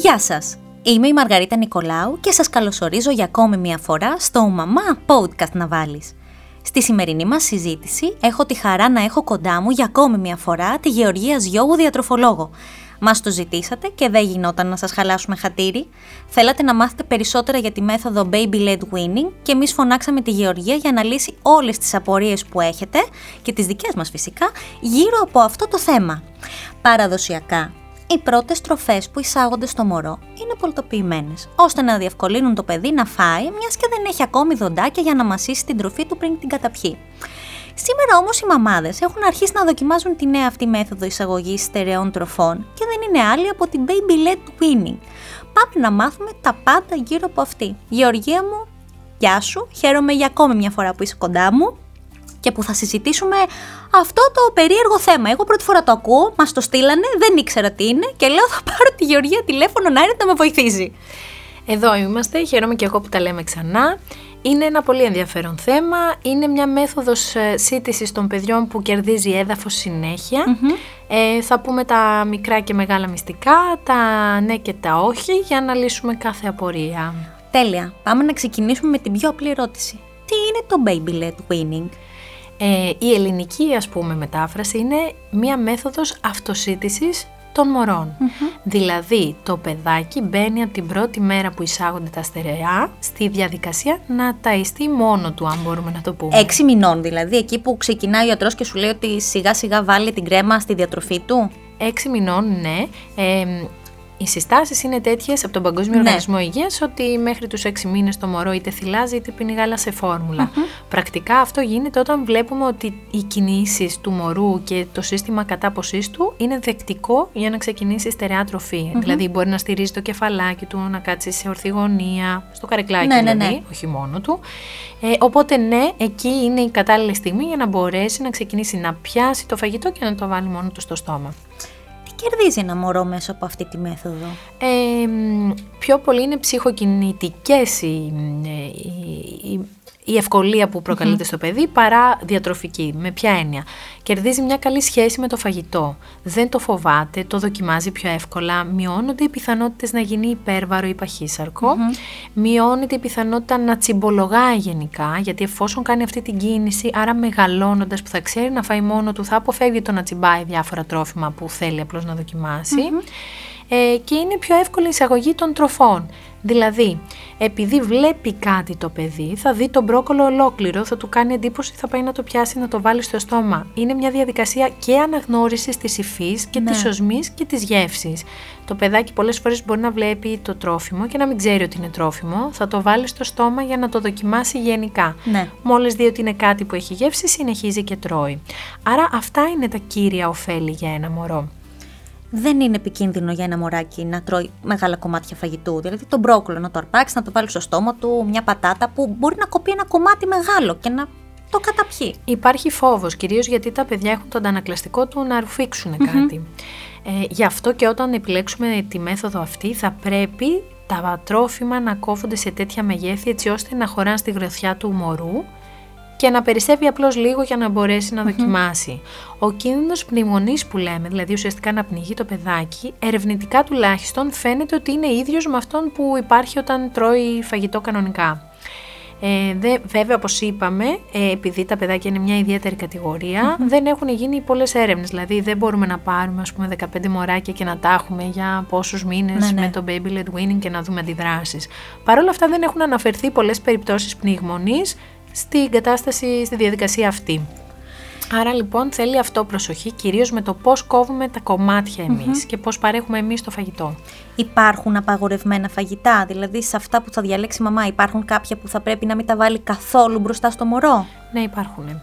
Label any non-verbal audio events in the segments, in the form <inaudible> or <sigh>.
Γεια σας! Είμαι η Μαργαρίτα Νικολάου και σας καλωσορίζω για ακόμη μια φορά στο «Μαμά Podcast να βάλεις». Στη σημερινή μας συζήτηση έχω τη χαρά να έχω κοντά μου για ακόμη μια φορά τη Γεωργία Ζιώγου διατροφολόγο. Μας το ζητήσατε και δεν γινόταν να σας χαλάσουμε χατήρι. Θέλατε να μάθετε περισσότερα για τη μέθοδο Baby-led Winning και εμείς φωνάξαμε τη Γεωργία για να λύσει όλες τις απορίες που έχετε και τις δικές μας φυσικά γύρω από αυτό το θέμα. Παραδοσιακά, οι πρώτες τροφές που εισάγονται στο μωρό είναι πολτοποιημένε, ώστε να διευκολύνουν το παιδί να φάει, μιας και δεν έχει ακόμη δοντάκια για να μασίσει την τροφή του πριν την καταπιεί. Σήμερα όμως οι μαμάδες έχουν αρχίσει να δοκιμάζουν τη νέα αυτή μέθοδο εισαγωγής στερεών τροφών και δεν είναι άλλη από την baby led weaning. Πάμε να μάθουμε τα πάντα γύρω από αυτή. Γεωργία μου, γεια σου, χαίρομαι για ακόμη μια φορά που είσαι κοντά μου και που θα συζητήσουμε αυτό το περίεργο θέμα. Εγώ πρώτη φορά το ακούω, μας το στείλανε, δεν ήξερα τι είναι και λέω θα πάρω τη Γεωργία τηλέφωνο να έρθει να με βοηθήσει. Εδώ είμαστε, χαίρομαι και εγώ που τα λέμε ξανά. Είναι ένα πολύ ενδιαφέρον θέμα. Είναι μια μέθοδος ε, σύντησης των παιδιών που κερδίζει έδαφος Ε, θα πούμε τα μικρά και μεγάλα μυστικά, τα ναι και τα όχι, για να λύσουμε κάθε απορία. Τέλεια. Πάμε να ξεκινήσουμε με την πιο απλή ερώτηση. Τι είναι το baby-led weaning? Ε, η ελληνική ας πούμε μετάφραση είναι μία μέθοδος αυτοσύντησης των μωρων Δηλαδή το παιδάκι μπαίνει από την πρώτη μέρα που εισάγονται τα στερεά στη διαδικασία να ταΐστεί μόνο του αν μπορούμε να το πούμε. Έξι μηνών δηλαδή, εκεί που ξεκινάει ο ιατρός και σου λέει ότι σιγά σιγά βάλει την κρέμα στη διατροφή του; Έξι μηνών, ναι. Ε, οι συστάσεις είναι τέτοιες από τον Παγκόσμιο ναι. Οργανισμό Υγείας ότι μέχρι τους 6 μήνες το μωρό είτε θυλάζει είτε πίνει γάλα σε φορμουλα Πρακτικά αυτό γίνεται όταν βλέπουμε ότι οι κινήσεις του μωρού και το σύστημα κατάποσής του είναι δεκτικό για να ξεκινήσει στερεά Δηλαδή μπορεί να στηρίζει το κεφαλάκι του, να κάτσει σε ορθή γωνία, στο καρεκλάκι ναι, ναι δηλαδή, ναι, όχι μόνο του. Ε, οπότε ναι, εκεί είναι η κατάλληλη στιγμή για να μπορέσει να ξεκινήσει να πιάσει το φαγητό και να το βάλει μόνο του στο στόμα κερδίζει ένα μωρό μέσα από αυτή τη μέθοδο; Ε, πιο πολύ είναι ψυχοκινητικές οι, οι, η ευκολία που προκαλειται στο παιδί παρά διατροφική. Με ποια έννοια; Κερδίζει μια καλή σχέση με το φαγητό. Δεν το φοβάται, το δοκιμάζει πιο εύκολα. Μειώνονται οι πιθανότητες να γίνει υπέρβαρο ή παχύσαρκο. Μειώνεται η πιθανότητα να τσιμπολογάει γενικά, γιατί εφόσον κάνει αυτή την κίνηση, άρα μεγαλώνοντας που θα ξέρει να φάει μόνο του, θα αποφεύγει το να τσιμπάει διάφορα τρόφιμα που θέλει απλώς να δοκιμάσει. Ε, και είναι πιο εύκολη η εισαγωγή των τροφών. Δηλαδή, επειδή βλέπει κάτι το παιδί, θα δει τον μπρόκολο ολόκληρο, θα του κάνει εντύπωση, θα πάει να το πιάσει, να το βάλει στο στόμα. Είναι μια διαδικασία και αναγνώρισης της υφής και ναι. της οσμή και της γεύσης. Το παιδάκι πολλές φορές μπορεί να βλέπει το τρόφιμο και να μην ξέρει ότι είναι τρόφιμο. Θα το βάλει στο στόμα για να το δοκιμάσει γενικά. Ναι. Μόλις δει ότι είναι κάτι που έχει γεύση, συνεχίζει και τρώει. Άρα, αυτά είναι τα κύρια ωφέλη για ένα μωρό δεν είναι επικίνδυνο για ένα μωράκι να τρώει μεγάλα κομμάτια φαγητού. Δηλαδή τον μπρόκολο να το αρπάξει, να το βάλει στο στόμα του, μια πατάτα που μπορεί να κοπεί ένα κομμάτι μεγάλο και να το καταπιεί. Υπάρχει φόβος, κυρίως γιατί τα παιδιά έχουν το αντανακλαστικό του να ρουφήξουν κάτι. Ε, γι' αυτό και όταν επιλέξουμε τη μέθοδο αυτή θα πρέπει τα τρόφιμα να κόβονται σε τέτοια μεγέθη έτσι ώστε να χωράνε στη γροθιά του μωρού και να περισσεύει απλώς λίγο για να μπορέσει να δοκιμάσει. Ο κίνδυνος πνιγμονής που λέμε, δηλαδή ουσιαστικά να πνιγεί το παιδάκι, ερευνητικά τουλάχιστον φαίνεται ότι είναι ίδιος με αυτόν που υπάρχει όταν τρώει φαγητό κανονικά. Ε, δε, βέβαια, όπως είπαμε, ε, επειδή τα παιδάκια είναι μια ιδιαίτερη δεν έχουν γίνει πολλές έρευνες. Δηλαδή, δεν μπορούμε να πάρουμε ας πούμε, 15 μωράκια και να τα έχουμε για πόσους μήνες ναι, ναι. με το baby led winning και να δούμε αντιδράσεις. Παρ' όλα αυτά, δεν έχουν αναφερθεί πολλές περιπτώσεις πνιγμονής στην κατάσταση, στη διαδικασία αυτή. Άρα λοιπόν θέλει αυτό προσοχή, κυρίως με το πώς κόβουμε τα κομμάτια και πώς παρέχουμε εμείς το φαγητό. Υπάρχουν απαγορευμένα φαγητά, δηλαδή σε αυτά που θα διαλέξει η μαμά υπάρχουν κάποια που θα πρέπει να μην τα βάλει καθόλου μπροστά στο μωρό; Ναι υπάρχουν.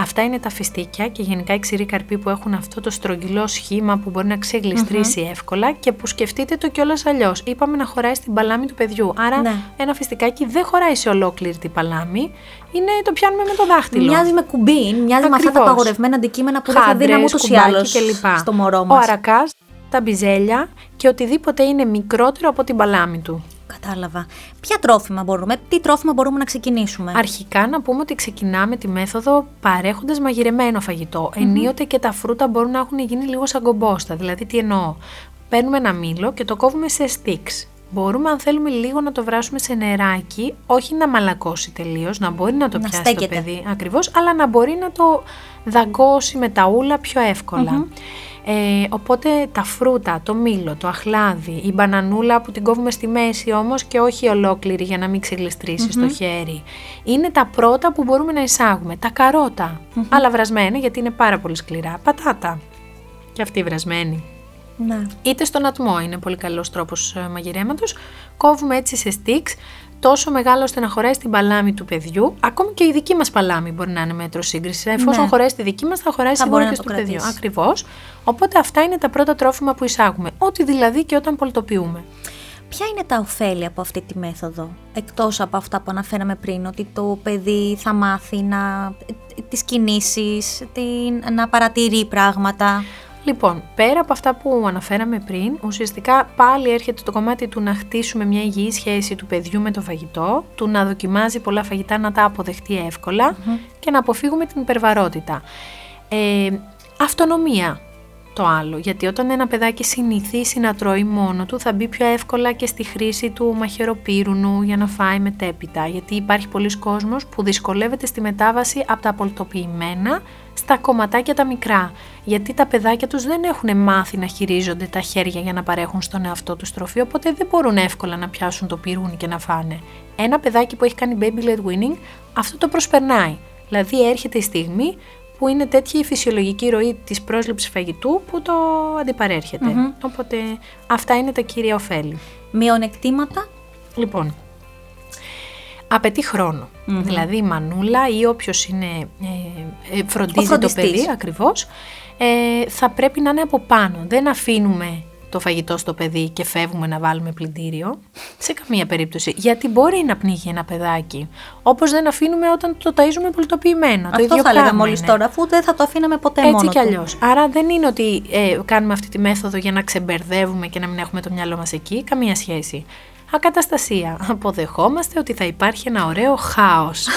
Αυτά είναι τα φιστίκια και γενικά οι ξηροί καρποί που έχουν αυτό το στρογγυλό σχήμα που μπορεί να ξεγλιστρήσει εύκολα και που σκεφτείτε το κιόλας αλλιώς. Είπαμε να χωράει στην παλάμη του παιδιού. Άρα ναι. ένα φιστικάκι δεν χωράει σε ολόκληρη την παλάμη. Είναι το πιάνουμε με το δάχτυλο. Μοιάζει με κουμπί, μοιάζει με αυτά τα απαγορευμένα αντικείμενα που δεν θα δίναμε ούτω ή άλλω στο μωρό μας. Ο αρακάς, τα μπιζέλια και οτιδήποτε είναι μικρότερο από την παλάμη του. Κατάλαβα. Ποια τρόφιμα μπορούμε, τι τρόφιμα μπορούμε να ξεκινήσουμε; Αρχικά να πούμε ότι ξεκινάμε τη μέθοδο παρέχοντας μαγειρεμένο φαγητό. Ενίοτε και τα φρούτα μπορούν να έχουν γίνει λίγο σαν κομπόστα. Δηλαδή, τι εννοώ; παίρνουμε ένα μήλο και το κόβουμε σε sticks. Μπορούμε αν θέλουμε λίγο να το βράσουμε σε νεράκι, όχι να μαλακώσει τελείως, να μπορεί να το Να πιάσει στέκεται. το παιδί ακριβώς, αλλά να μπορεί να το δαγκώσει με τα ούλα πιο εύκολα. Ε, οπότε τα φρούτα, το μήλο, το αχλάδι, η μπανανούλα που την κόβουμε στη μέση όμως και όχι ολόκληρη για να μην ξεγλιστρήσει στο χέρι. Είναι τα πρώτα που μπορούμε να εισάγουμε. Τα καροτα αλλά βρασμένα γιατί είναι πάρα πολύ σκληρά. Πατάτα, και αυτή βρασμένη Ναι. είτε στον ατμό είναι πολύ καλός τρόπος ε, μαγειρέματος. Κόβουμε έτσι σε sticks, τόσο μεγάλο ώστε να χωράει στην παλάμη του παιδιού. Ακόμη και η δική μας παλάμη μπορεί να είναι μέτρο σύγκρισης. Εφόσον Ναι. χωράει στη δική μας θα χωράει Θα σίγουρα μπορεί και να στο το παιδιού. κρατήσει. Ακριβώς. Οπότε αυτά είναι τα πρώτα τρόφιμα που εισάγουμε. Ό,τι δηλαδή και όταν πολτοποιούμε. Ποια είναι τα ωφέλη από αυτή τη μέθοδο, εκτός από αυτά που αναφέραμε πριν, ότι το παιδί θα μάθει να, τις κινήσεις, την, να παρατηρεί πράγματα; Λοιπόν, πέρα από αυτά που αναφέραμε πριν, ουσιαστικά πάλι έρχεται το κομμάτι του να χτίσουμε μια υγιή σχέση του παιδιού με το φαγητό, του να δοκιμάζει πολλά φαγητά να τα αποδεχτεί εύκολα και να αποφύγουμε την υπερβαρότητα. Ε, αυτονομία το άλλο, γιατί όταν ένα παιδάκι συνηθίσει να τρώει μόνο του θα μπει πιο εύκολα και στη χρήση του μαχαιροπύρουνου για να φάει μετέπειτα, γιατί υπάρχει πολλοί κόσμος που δυσκολεύεται στη μετάβαση από τα απολτοποιημένα στα κομματάκια τα μικρά, γιατί τα παιδάκια τους δεν έχουν μάθει να χειρίζονται τα χέρια για να παρέχουν στον εαυτό τους τροφή, οπότε δεν μπορούν εύκολα να πιάσουν το πυρούνι και να φάνε. Ένα παιδάκι που έχει κάνει baby led weaning αυτό το προσπερνάει, δηλαδή έρχεται η στιγμή που είναι τέτοια η φυσιολογική ροή της πρόσληψης φαγητού που το αντιπαρέρχεται. Οπότε αυτά είναι τα κύρια ωφέλη. Μειονεκτήματα, Λοιπόν, απαιτεί χρόνο. Δηλαδή η μανούλα ή όποιος είναι, ε, ε, φροντίζει το φροντιστής. παιδί ακριβώς, ε, θα πρέπει να είναι από πάνω. Δεν αφήνουμε το φαγητό στο παιδί και φεύγουμε να βάλουμε πλυντήριο. Σε καμία περίπτωση. Γιατί μπορεί να πνίγει ένα παιδάκι. Όπως δεν αφήνουμε όταν το ταΐζουμε πολιτοποιημένο. το αυτό ίδιο θα έλεγα πράγμα μόλις είναι. τώρα, αφού δεν θα το αφήναμε ποτέ Έτσι μόνο κι του. αλλιώς. Άρα δεν είναι ότι ε, κάνουμε αυτή τη μέθοδο για να ξεμπερδεύουμε και να μην έχουμε το μυαλό μας εκεί. Καμία σχέση. Ακαταστασία. Αποδεχόμαστε ότι θα υπάρχει ένα ωραίο χάος.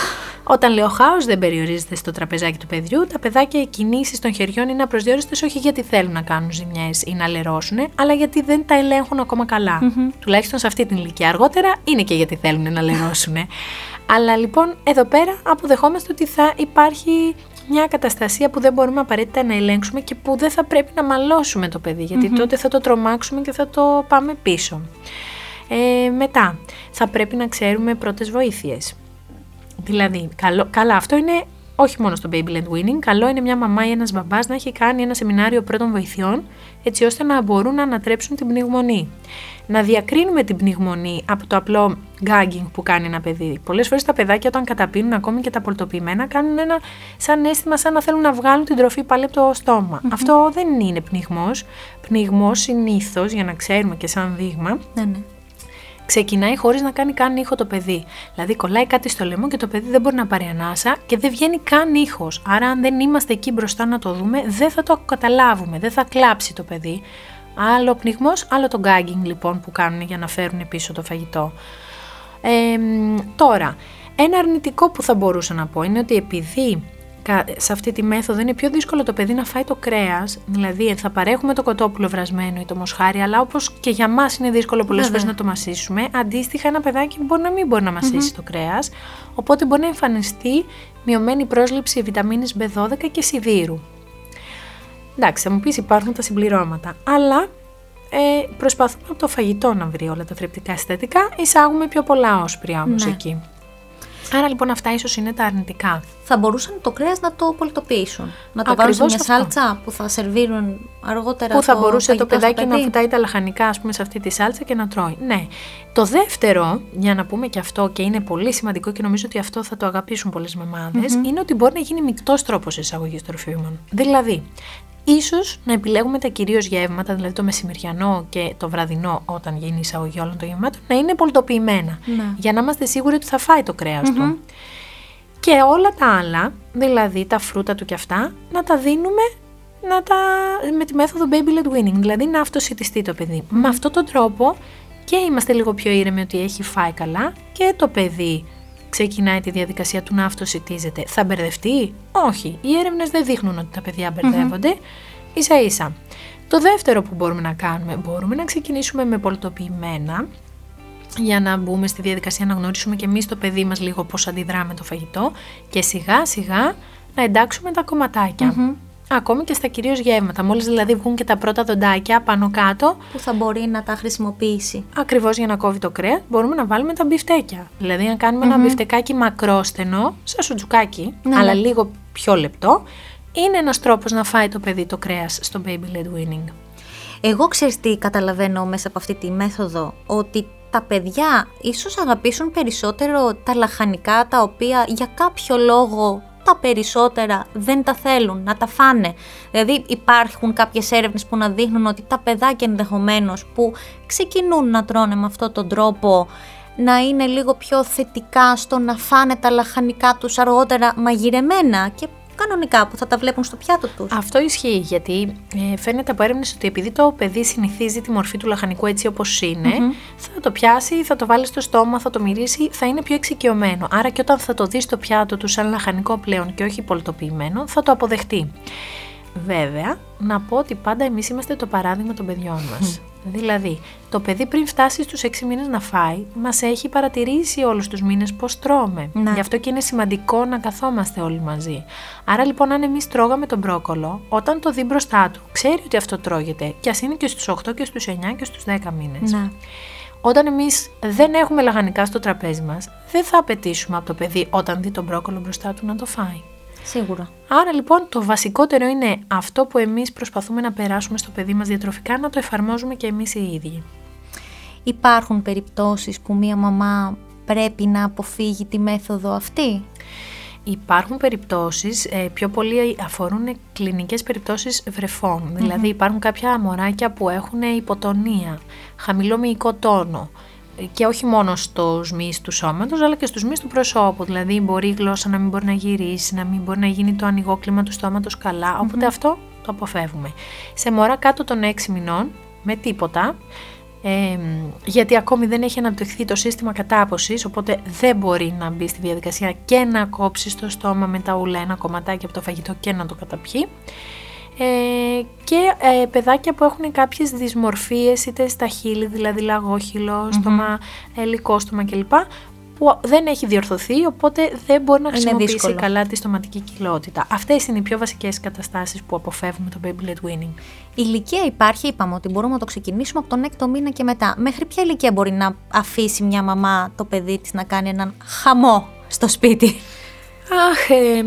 Όταν λέω χάος, δεν περιορίζεται στο τραπεζάκι του παιδιού. Τα παιδάκια, οι κινήσεις των χεριών είναι απροσδιόριστε όχι γιατί θέλουν να κάνουν ζημιές ή να λερώσουν, αλλά γιατί δεν τα ελέγχουν ακόμα καλά. Τουλάχιστον σε αυτή την ηλικία. Αργότερα είναι και γιατί θέλουν να λερώσουν. αλλά λοιπόν, εδώ πέρα αποδεχόμαστε ότι θα υπάρχει μια καταστασία που δεν μπορούμε απαραίτητα να ελέγξουμε και που δεν θα πρέπει να μαλώσουμε το παιδί, γιατί τότε θα το τρομάξουμε και θα το πάμε πίσω. Ε, μετά, θα πρέπει να ξέρουμε πρώτες βοήθειες. Δηλαδή, καλό, καλά, αυτό είναι όχι μόνο στο Baby Led Winning, καλό είναι μια μαμά ή ένας μπαμπάς να έχει κάνει ένα σεμινάριο πρώτων βοηθειών, έτσι ώστε να μπορούν να ανατρέψουν την πνιγμονή. Να διακρίνουμε την πνιγμονή από το απλό gagging που κάνει ένα παιδί. Πολλές φορές τα παιδάκια όταν καταπίνουν ακόμη και τα πολτοποιημένα κάνουν ένα σαν αίσθημα σαν να θέλουν να βγάλουν την τροφή πάλι από το στομα Αυτό δεν είναι πνιγμός. Πνιγμός συνήθως, για να ξέρουμε και σαν δείγμα, Ναι, ναι. Ξεκινάει χωρίς να κάνει καν ήχο το παιδί. Δηλαδή, κολλάει κάτι στο λαιμό και το παιδί δεν μπορεί να πάρει ανάσα και δεν βγαίνει καν ήχος. Άρα, αν δεν είμαστε εκεί μπροστά να το δούμε, δεν θα το καταλάβουμε, δεν θα κλάψει το παιδί. Άλλο ο πνιγμός, άλλο το gagging λοιπόν που κάνουν για να φέρουν πίσω το φαγητό. Ε, μ, τώρα, ένα αρνητικό που θα μπορούσα να πω είναι ότι επειδή κα- σε αυτή τη μέθοδο είναι πιο δύσκολο το παιδί να φάει το κρέας, δηλαδή θα παρέχουμε το κοτόπουλο βρασμένο ή το μοσχάρι, αλλά όπως και για μας είναι δύσκολο πολλές Βέβαια. φορές να το μασίσουμε, αντίστοιχα ένα παιδάκι μπορεί να μην μπορεί να μασίσει το κρέας, οπότε μπορεί να εμφανιστεί μειωμένη πρόσληψη βιταμίνης B12 και σιδήρου. Εντάξει, θα μου πεις υπάρχουν τα συμπληρώματα, αλλά ε, προσπαθούμε από το φαγητό να βρει όλα τα θρεπτικά συστατικά, εισάγουμε πιο πολλά όσπρια όμως Ναι. εκεί. Άρα λοιπόν αυτά ίσως είναι τα αρνητικά. Θα μπορούσαν το κρέας να το πολιτοποιήσουν. Να το βάλουν Ακριβώς σε μια αυτό. σάλτσα που θα σερβίρουν αργότερα Πού θα το μπορούσε το φαγητό στο παιδάκι να παιδί. φυτάει τα λαχανικά ας πούμε σε αυτή τη σάλτσα και να τρώει. Ναι. Το δεύτερο, για να πούμε και αυτό και είναι πολύ σημαντικό και νομίζω ότι αυτό θα το αγαπήσουν πολλές μαμάδες, είναι ότι μπορεί να γίνει μεικτός τρόπος εισαγωγής τροφίμων. Δηλαδή, ίσως να επιλέγουμε τα κυρίως γεύματα, δηλαδή το μεσημεριανό και το βραδινό όταν γίνει η εισαγωγή όλων των γευμάτων, να είναι πολτοποιημένα. Ναι. Για να είμαστε σίγουροι ότι θα φάει το κρέας του. Και όλα τα άλλα, δηλαδή τα φρούτα του και αυτά, να τα δίνουμε να τα, με τη μέθοδο baby led winning, δηλαδή να αυτοσυτιστεί το παιδί. Με αυτόν τον τρόπο και είμαστε λίγο πιο ήρεμοι ότι έχει φάει καλά και το παιδί ξεκινάει τη διαδικασία του να αυτοσυτίζεται. Θα μπερδευτεί; Όχι. Οι έρευνες δεν δείχνουν ότι τα παιδιά μπερδεύονται. ίσα ίσα. Το δεύτερο που μπορούμε να κάνουμε, μπορούμε να ξεκινήσουμε με πολτοποιημένα για να μπούμε στη διαδικασία να γνωρίσουμε και εμείς το παιδί μας λίγο πώς αντιδρά με το φαγητό και σιγά σιγά να εντάξουμε τα κομματακια Ακόμη και στα κυρίως γεύματα, μόλις δηλαδή βγουν και τα πρώτα δοντάκια πάνω κάτω. Που θα μπορεί να τα χρησιμοποιήσει. Ακριβώς για να κόβει το κρέας, μπορούμε να βάλουμε τα μπιφτέκια. Δηλαδή να κάνουμε ένα μπιφτεκάκι μακρόστενο, σαν σουτζουκάκι, ναι, αλλά ναι. λίγο πιο λεπτό, είναι ένας τρόπος να φάει το παιδί το κρέας στο baby led weaning. Εγώ ξέρεις τι καταλαβαίνω μέσα από αυτή τη μέθοδο, ότι τα παιδιά ίσως αγαπήσουν περισσότερο τα λαχανικά τα οποία για κάποιο λόγο τα περισσότερα δεν τα θέλουν να τα φάνε. Δηλαδή υπάρχουν κάποιες έρευνες που να δείχνουν ότι τα παιδάκια ενδεχομένως που ξεκινούν να τρώνε με αυτόν τον τρόπο να είναι λίγο πιο θετικά στο να φάνε τα λαχανικά τους αργότερα μαγειρεμένα και κανονικά που θα τα βλέπουν στο πιάτο τους. Αυτό ισχύει γιατί ε, φαίνεται από έρευνες ότι επειδή το παιδί συνηθίζει τη μορφή του λαχανικού έτσι όπως θα το πιάσει, θα το βάλει στο στόμα, θα το μυρίσει, θα είναι πιο εξοικειωμένο. Άρα και όταν θα το δει στο πιάτο του σαν λαχανικό πλέον και όχι πολτοποιημένο, θα το αποδεχτεί. Βέβαια, να πω ότι πάντα εμείς είμαστε το παράδειγμα των παιδιών μας. Δηλαδή, το παιδί πριν φτάσει στους 6 μήνες να φάει, μας έχει παρατηρήσει όλους τους μήνες πώς τρώμε. Ναι. Γι' αυτό και είναι σημαντικό να καθόμαστε όλοι μαζί. Άρα λοιπόν, αν εμείς τρώγαμε τον μπρόκολο, όταν το δει μπροστά του, ξέρει ότι αυτό τρώγεται και ας είναι και στους 8 και στους 9 και στους 10 μήνες. Ναι. Όταν εμείς δεν έχουμε λαγανικά στο τραπέζι μας, δεν θα απαιτήσουμε από το παιδί όταν δει τον μπρόκολο μπροστά του να το φάει. Σίγουρα. Άρα λοιπόν το βασικότερο είναι αυτό που εμείς προσπαθούμε να περάσουμε στο παιδί μας διατροφικά να το εφαρμόζουμε και εμείς οι ίδιοι. Υπάρχουν περιπτώσεις που μία μαμά πρέπει να αποφύγει τη μέθοδο αυτή; Υπάρχουν περιπτώσεις, ε, πιο πολύ αφορούν κλινικές περιπτώσεις Δηλαδή υπάρχουν κάποια μωράκια που έχουν υποτονία, χαμηλό μυϊκό τόνο, και όχι μόνο στους μυς του σώματος αλλά και στους μυς του προσώπου. Δηλαδή μπορεί η γλώσσα να μην μπορεί να γυρίσει, να μην μπορεί να γίνει το ανοιγό κλίμα του στόματος καλά. Οπότε αυτό το αποφεύγουμε. Σε μωρά κάτω των 6 μηνών με τίποτα ε, γιατί ακόμη δεν έχει αναπτυχθεί το σύστημα κατάποσης οπότε δεν μπορεί να μπει στη διαδικασία και να κόψει στο στόμα με τα ούλα ένα κομματάκι από το φαγητό και να το καταπιεί ε, και ε, παιδάκια που έχουν κάποιες δυσμορφίες είτε στα χείλη, δηλαδή λαγόχυλο, mm-hmm. στόμα, ελικόστομα κλπ που δεν έχει διορθωθεί, οπότε δεν μπορεί να χρησιμοποιήσει καλά τη στοματική κοιλότητα. Αυτές είναι οι πιο βασικές καταστάσεις που αποφεύγουμε το baby led weaning. Η ηλικία υπάρχει, είπαμε ότι μπορούμε να το ξεκινήσουμε από τον έκτο μήνα και μετά. Μέχρι ποια ηλικία μπορεί να αφήσει μια μαμά το παιδί της να κάνει έναν χαμό στο σπίτι; Αχ, ε,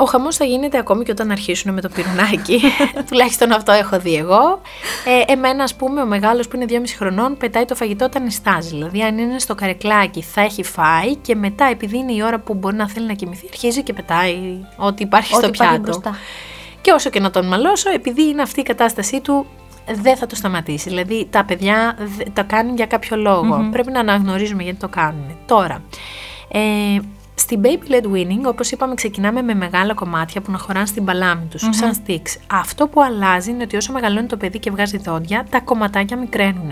ο χαμός θα γίνεται ακόμη και όταν αρχίσουν με το πυρουνάκι. <laughs> Τουλάχιστον αυτό έχω δει εγώ. Ε, εμένα, ας πούμε, ο μεγάλος που είναι 2,5 χρονών πετάει το φαγητό όταν νιστάζει. Δηλαδή, αν είναι στο καρεκλάκι, θα έχει φάει και μετά, επειδή είναι η ώρα που μπορεί να θέλει να κοιμηθεί, αρχίζει και πετάει ό,τι υπάρχει ό,τι στο πιάτο. Μπροστά. Και όσο και να τον μαλώσω, επειδή είναι αυτή η κατάστασή του, δεν θα το σταματήσει. Δηλαδή, τα παιδιά τα κάνουν για κάποιο Πρέπει να αναγνωρίζουμε γιατί το κάνουν. Τώρα, ε, στην baby led weaning, όπως είπαμε, ξεκινάμε με μεγάλα κομμάτια που να χωράνε στην παλάμη τους, mm σαν sticks. Αυτό που αλλάζει είναι ότι όσο μεγαλώνει το παιδί και βγάζει δόντια, τα κομματάκια μικραίνουν.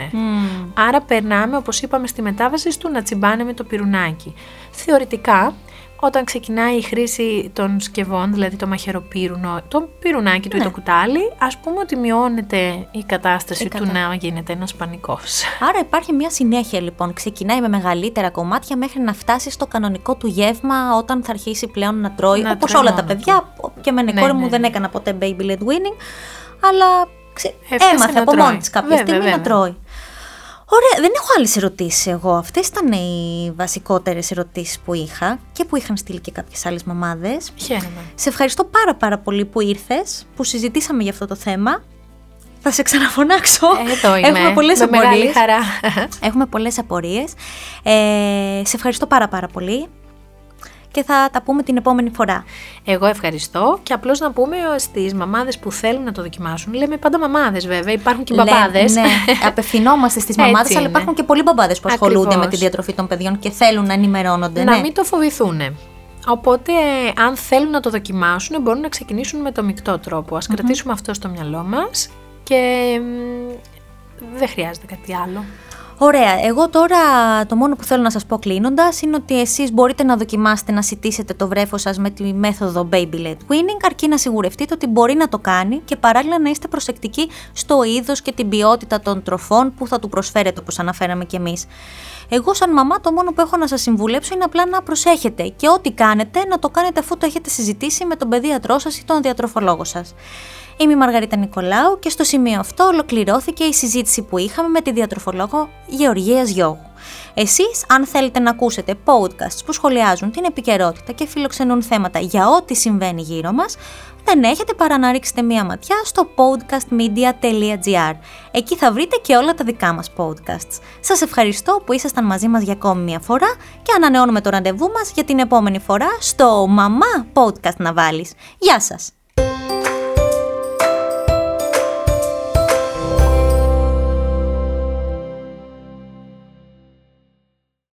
Άρα περνάμε, όπως είπαμε, στη μετάβαση του να τσιμπάνε με το πυρουνάκι. Θεωρητικά, όταν ξεκινάει η χρήση των σκευών, δηλαδή το μαχαιροπύρουνο, το πυρουνάκι του ή το ναι. κουτάλι, ας πούμε ότι μειώνεται η κατάσταση του να γίνεται ένας πανικός. Άρα υπάρχει μια συνέχεια λοιπόν, ξεκινάει με μεγαλύτερα κομμάτια μέχρι να φτάσει στο κανονικό του γεύμα όταν θα αρχίσει πλέον να τρώει, να όπως όλα τα παιδιά, και με ναι, κόρη μου ναι, δεν έκανα ποτέ baby led winning, αλλά ξε... έμαθε από μόνη της κάποια στιγμή να τρώει. Ωραία, δεν έχω άλλες ερωτήσεις εγώ. Αυτές ήταν οι βασικότερες ερωτήσεις που είχα και που είχαν στείλει και κάποιες άλλες μαμάδες. Χαίρομαι. Σε ευχαριστώ πάρα πάρα πολύ που ήρθες, που συζητήσαμε για αυτό το θέμα. Θα σε ξαναφωνάξω. Εδώ είμαι. Έχουμε πολλέ απορίες. χαρά. Έχουμε πολλές απορίες. Ε, σε ευχαριστώ πάρα πάρα πολύ και θα τα πούμε την επόμενη φορά. Εγώ ευχαριστώ και απλώς να πούμε στις μαμάδες που θέλουν να το δοκιμάσουν. Λέμε πάντα μαμάδες βέβαια, υπάρχουν και μπαμπάδες. Ναι, απευθυνόμαστε στις μαμάδες, αλλά υπάρχουν και πολλοί μπαμπάδες που ασχολούνται με τη διατροφή των παιδιών και θέλουν να ενημερώνονται. Να ναι. μην το φοβηθούν. Οπότε, αν θέλουν να το δοκιμάσουν, μπορούν να ξεκινήσουν με το μεικτό τρόπο. Α κρατήσουμε αυτό στο μυαλό μας και δεν χρειάζεται κάτι άλλο. Ωραία, εγώ τώρα το μόνο που θέλω να σας πω κλείνοντας είναι ότι εσείς μπορείτε να δοκιμάσετε να σητήσετε το βρέφος σας με τη μέθοδο Baby Led Winning αρκεί να σιγουρευτείτε ότι μπορεί να το κάνει και παράλληλα να είστε προσεκτικοί στο είδος και την ποιότητα των τροφών που θα του προσφέρετε όπως αναφέραμε κι εμείς. Εγώ σαν μαμά το μόνο που έχω να σας συμβουλέψω είναι απλά να προσέχετε και ό,τι κάνετε να το κάνετε αφού το έχετε συζητήσει με τον παιδίατρό σας ή τον διατροφολόγο σας. Είμαι η Μαργαρίτα Νικολάου και στο σημείο αυτό ολοκληρώθηκε η συζήτηση που είχαμε με τη διατροφολόγο Γεωργίας Γιώγου. Εσείς, αν θέλετε να ακούσετε podcasts που σχολιάζουν την επικαιρότητα και φιλοξενούν θέματα για ό,τι συμβαίνει γύρω μας, δεν έχετε παρά να ρίξετε μία ματιά στο podcastmedia.gr. Εκεί θα βρείτε και όλα τα δικά μας podcasts. Σας ευχαριστώ που ήσασταν μαζί μας για ακόμη μία φορά και ανανεώνουμε το ραντεβού μας για την επόμενη φορά στο «Μαμά Podcast να βάλεις». Γεια σας!